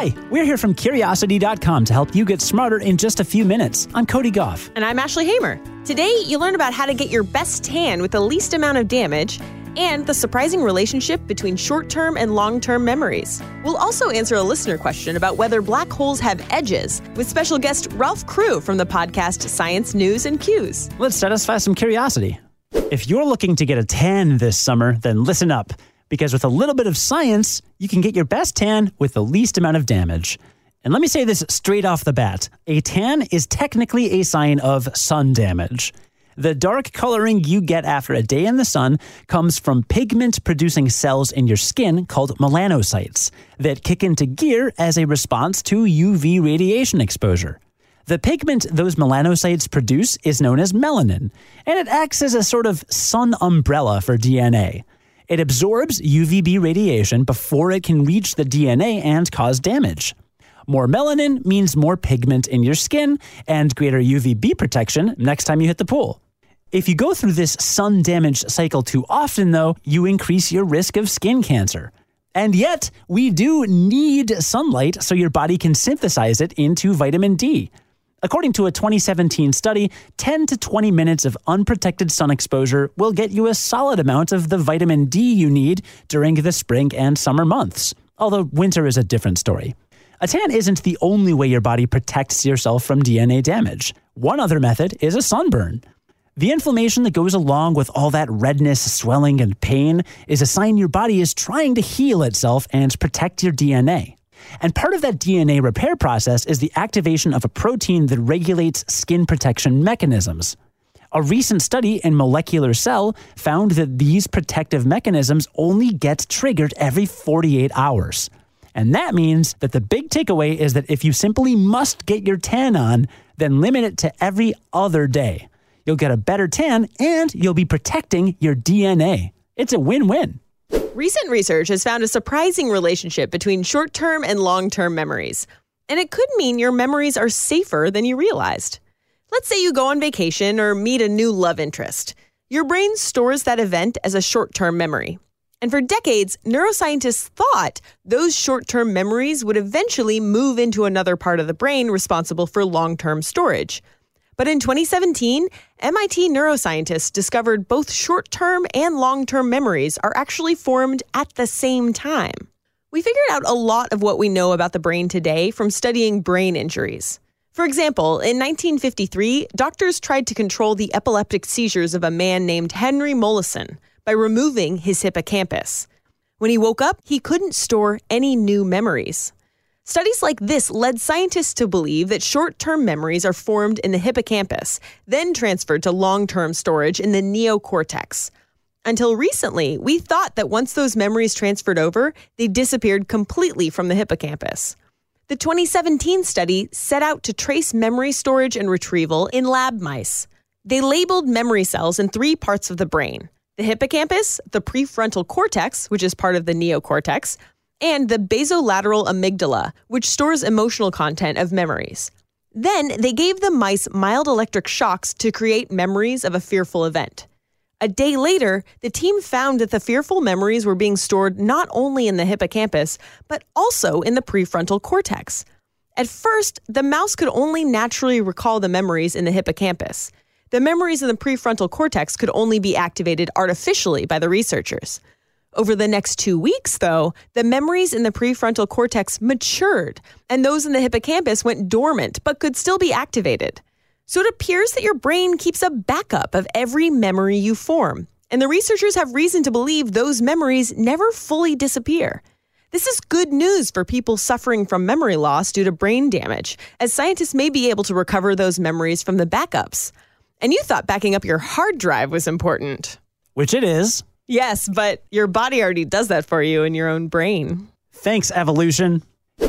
Hi, we're here from Curiosity.com to help you get smarter in just a few minutes. I'm Cody Gough. And I'm Ashley Hamer. Today, you learn about how to get your best tan with the least amount of damage and the surprising relationship between short term and long term memories. We'll also answer a listener question about whether black holes have edges with special guest Ralph Crew from the podcast Science News and Cues. Let's satisfy some curiosity. If you're looking to get a tan this summer, then listen up because with a little bit of science, you can get your best tan with the least amount of damage. And let me say this straight off the bat a tan is technically a sign of sun damage. The dark coloring you get after a day in the sun comes from pigment producing cells in your skin called melanocytes that kick into gear as a response to UV radiation exposure. The pigment those melanocytes produce is known as melanin, and it acts as a sort of sun umbrella for DNA. It absorbs UVB radiation before it can reach the DNA and cause damage. More melanin means more pigment in your skin and greater UVB protection next time you hit the pool. If you go through this sun damage cycle too often, though, you increase your risk of skin cancer. And yet, we do need sunlight so your body can synthesize it into vitamin D. According to a 2017 study, 10 to 20 minutes of unprotected sun exposure will get you a solid amount of the vitamin D you need during the spring and summer months, although winter is a different story. A tan isn't the only way your body protects yourself from DNA damage. One other method is a sunburn. The inflammation that goes along with all that redness, swelling, and pain is a sign your body is trying to heal itself and protect your DNA. And part of that DNA repair process is the activation of a protein that regulates skin protection mechanisms. A recent study in Molecular Cell found that these protective mechanisms only get triggered every 48 hours. And that means that the big takeaway is that if you simply must get your tan on, then limit it to every other day. You'll get a better tan and you'll be protecting your DNA. It's a win win. Recent research has found a surprising relationship between short term and long term memories. And it could mean your memories are safer than you realized. Let's say you go on vacation or meet a new love interest. Your brain stores that event as a short term memory. And for decades, neuroscientists thought those short term memories would eventually move into another part of the brain responsible for long term storage. But in 2017, MIT neuroscientists discovered both short term and long term memories are actually formed at the same time. We figured out a lot of what we know about the brain today from studying brain injuries. For example, in 1953, doctors tried to control the epileptic seizures of a man named Henry Molaison by removing his hippocampus. When he woke up, he couldn't store any new memories. Studies like this led scientists to believe that short term memories are formed in the hippocampus, then transferred to long term storage in the neocortex. Until recently, we thought that once those memories transferred over, they disappeared completely from the hippocampus. The 2017 study set out to trace memory storage and retrieval in lab mice. They labeled memory cells in three parts of the brain the hippocampus, the prefrontal cortex, which is part of the neocortex, and the basolateral amygdala, which stores emotional content of memories. Then they gave the mice mild electric shocks to create memories of a fearful event. A day later, the team found that the fearful memories were being stored not only in the hippocampus, but also in the prefrontal cortex. At first, the mouse could only naturally recall the memories in the hippocampus. The memories in the prefrontal cortex could only be activated artificially by the researchers. Over the next two weeks, though, the memories in the prefrontal cortex matured, and those in the hippocampus went dormant but could still be activated. So it appears that your brain keeps a backup of every memory you form, and the researchers have reason to believe those memories never fully disappear. This is good news for people suffering from memory loss due to brain damage, as scientists may be able to recover those memories from the backups. And you thought backing up your hard drive was important. Which it is. Yes, but your body already does that for you in your own brain. Thanks, evolution.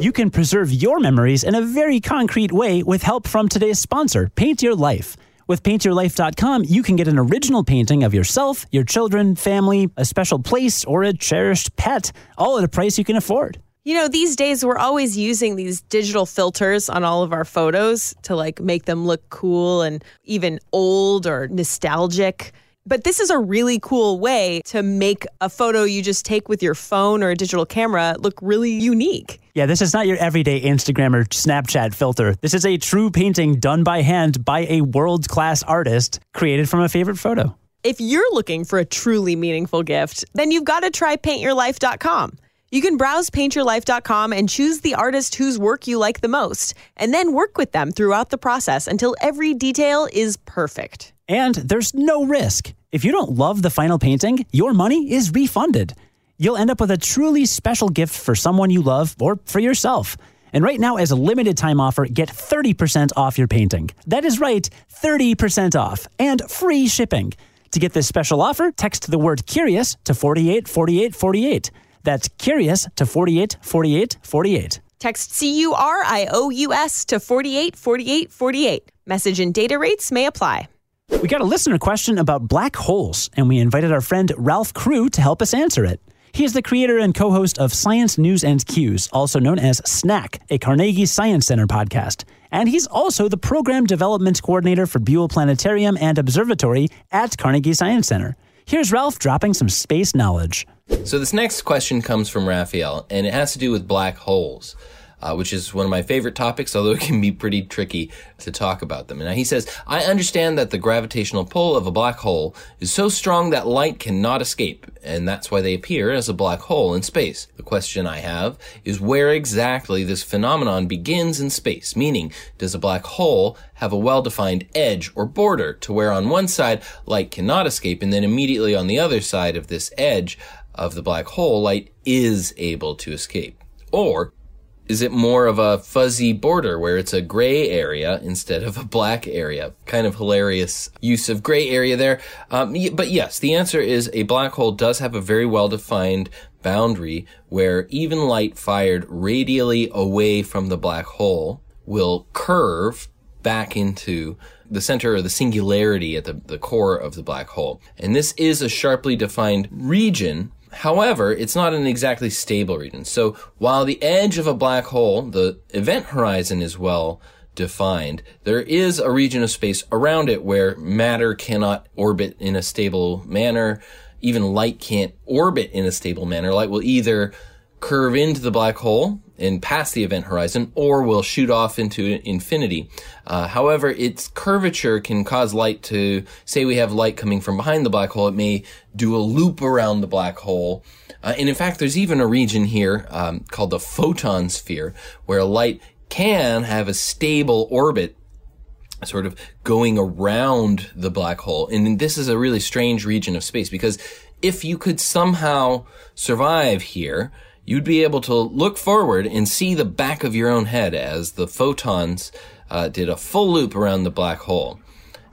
You can preserve your memories in a very concrete way with help from today's sponsor, Paint Your Life. With paintyourlife.com, you can get an original painting of yourself, your children, family, a special place, or a cherished pet, all at a price you can afford. You know, these days we're always using these digital filters on all of our photos to like make them look cool and even old or nostalgic. But this is a really cool way to make a photo you just take with your phone or a digital camera look really unique. Yeah, this is not your everyday Instagram or Snapchat filter. This is a true painting done by hand by a world class artist created from a favorite photo. If you're looking for a truly meaningful gift, then you've got to try paintyourlife.com. You can browse paintyourlife.com and choose the artist whose work you like the most, and then work with them throughout the process until every detail is perfect. And there's no risk. If you don't love the final painting, your money is refunded. You'll end up with a truly special gift for someone you love or for yourself. And right now, as a limited time offer, get 30% off your painting. That is right, 30% off and free shipping. To get this special offer, text the word curious to 484848. That's curious to 484848. Text C U R I O U S to 484848. Message and data rates may apply. We got a listener question about black holes, and we invited our friend Ralph Crew to help us answer it. He is the creator and co host of Science News and Cues, also known as SNAQ, a Carnegie Science Center podcast. And he's also the program development coordinator for Buhl Planetarium and Observatory at Carnegie Science Center. Here's Ralph dropping some space knowledge. So, this next question comes from Raphael, and it has to do with black holes uh, which is one of my favorite topics, although it can be pretty tricky to talk about them. And he says, I understand that the gravitational pull of a black hole is so strong that light cannot escape, and that's why they appear as a black hole in space. The question I have is where exactly this phenomenon begins in space, meaning, does a black hole have a well-defined edge or border to where on one side light cannot escape, and then immediately on the other side of this edge of the black hole, light is able to escape? Or is it more of a fuzzy border where it's a gray area instead of a black area? Kind of hilarious use of gray area there. Um, but yes, the answer is a black hole does have a very well defined boundary where even light fired radially away from the black hole will curve back into the center or the singularity at the, the core of the black hole. And this is a sharply defined region However, it's not an exactly stable region. So while the edge of a black hole, the event horizon is well defined, there is a region of space around it where matter cannot orbit in a stable manner. Even light can't orbit in a stable manner. Light will either curve into the black hole and past the event horizon, or will shoot off into infinity. Uh, however, its curvature can cause light to, say we have light coming from behind the black hole, it may do a loop around the black hole. Uh, and in fact, there's even a region here um, called the photon sphere, where light can have a stable orbit sort of going around the black hole. And this is a really strange region of space because if you could somehow survive here, you'd be able to look forward and see the back of your own head as the photons uh, did a full loop around the black hole.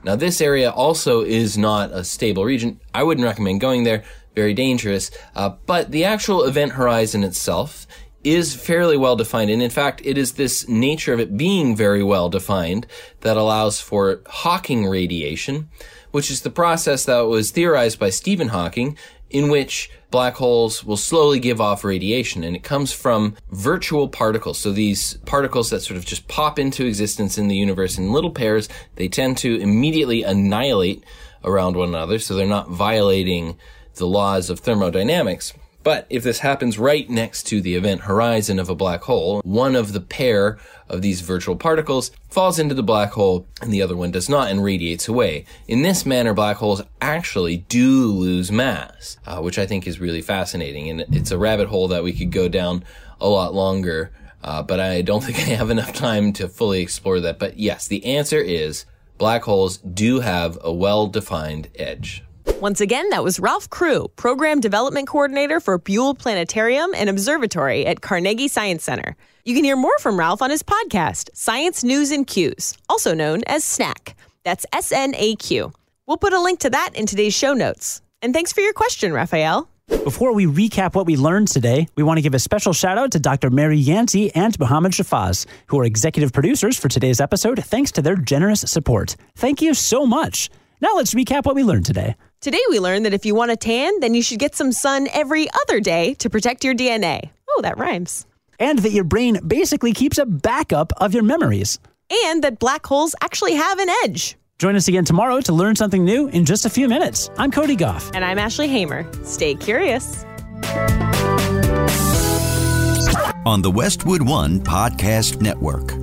Now, this area also is not a stable region. I wouldn't recommend going there. Very dangerous. Uh, but the actual event horizon itself is fairly well defined. And in fact, it is this nature of it being very well defined that allows for Hawking radiation, which is the process that was theorized by Stephen Hawking in which black holes will slowly give off radiation and it comes from virtual particles. So these particles that sort of just pop into existence in the universe in little pairs, they tend to immediately annihilate around one another. So they're not violating the laws of thermodynamics. But if this happens right next to the event horizon of a black hole, one of the pair of these virtual particles falls into the black hole and the other one does not and radiates away. In this manner, black holes actually do lose mass, uh, which I think is really fascinating. And it's a rabbit hole that we could go down a lot longer. Uh, but I don't think I have enough time to fully explore that. But yes, the answer is black holes do have a well-defined edge. Once again, that was Ralph Crew, Program Development Coordinator for Buhl Planetarium and Observatory at Carnegie Science Center. You can hear more from Ralph on his podcast, Science News and Cues, also known as SNAQ. That's S N A Q. We'll put a link to that in today's show notes. And thanks for your question, Raphael. Before we recap what we learned today, we want to give a special shout out to Dr. Mary Yancey and Mohammed Shafaz, who are executive producers for today's episode, thanks to their generous support. Thank you so much. Now let's recap what we learned today. Today we learned that if you want a tan, then you should get some sun every other day to protect your DNA. Oh, that rhymes. And that your brain basically keeps a backup of your memories. And that black holes actually have an edge. Join us again tomorrow to learn something new in just a few minutes. I'm Cody Gough. And I'm Ashley Hamer. Stay curious. On the Westwood One Podcast Network.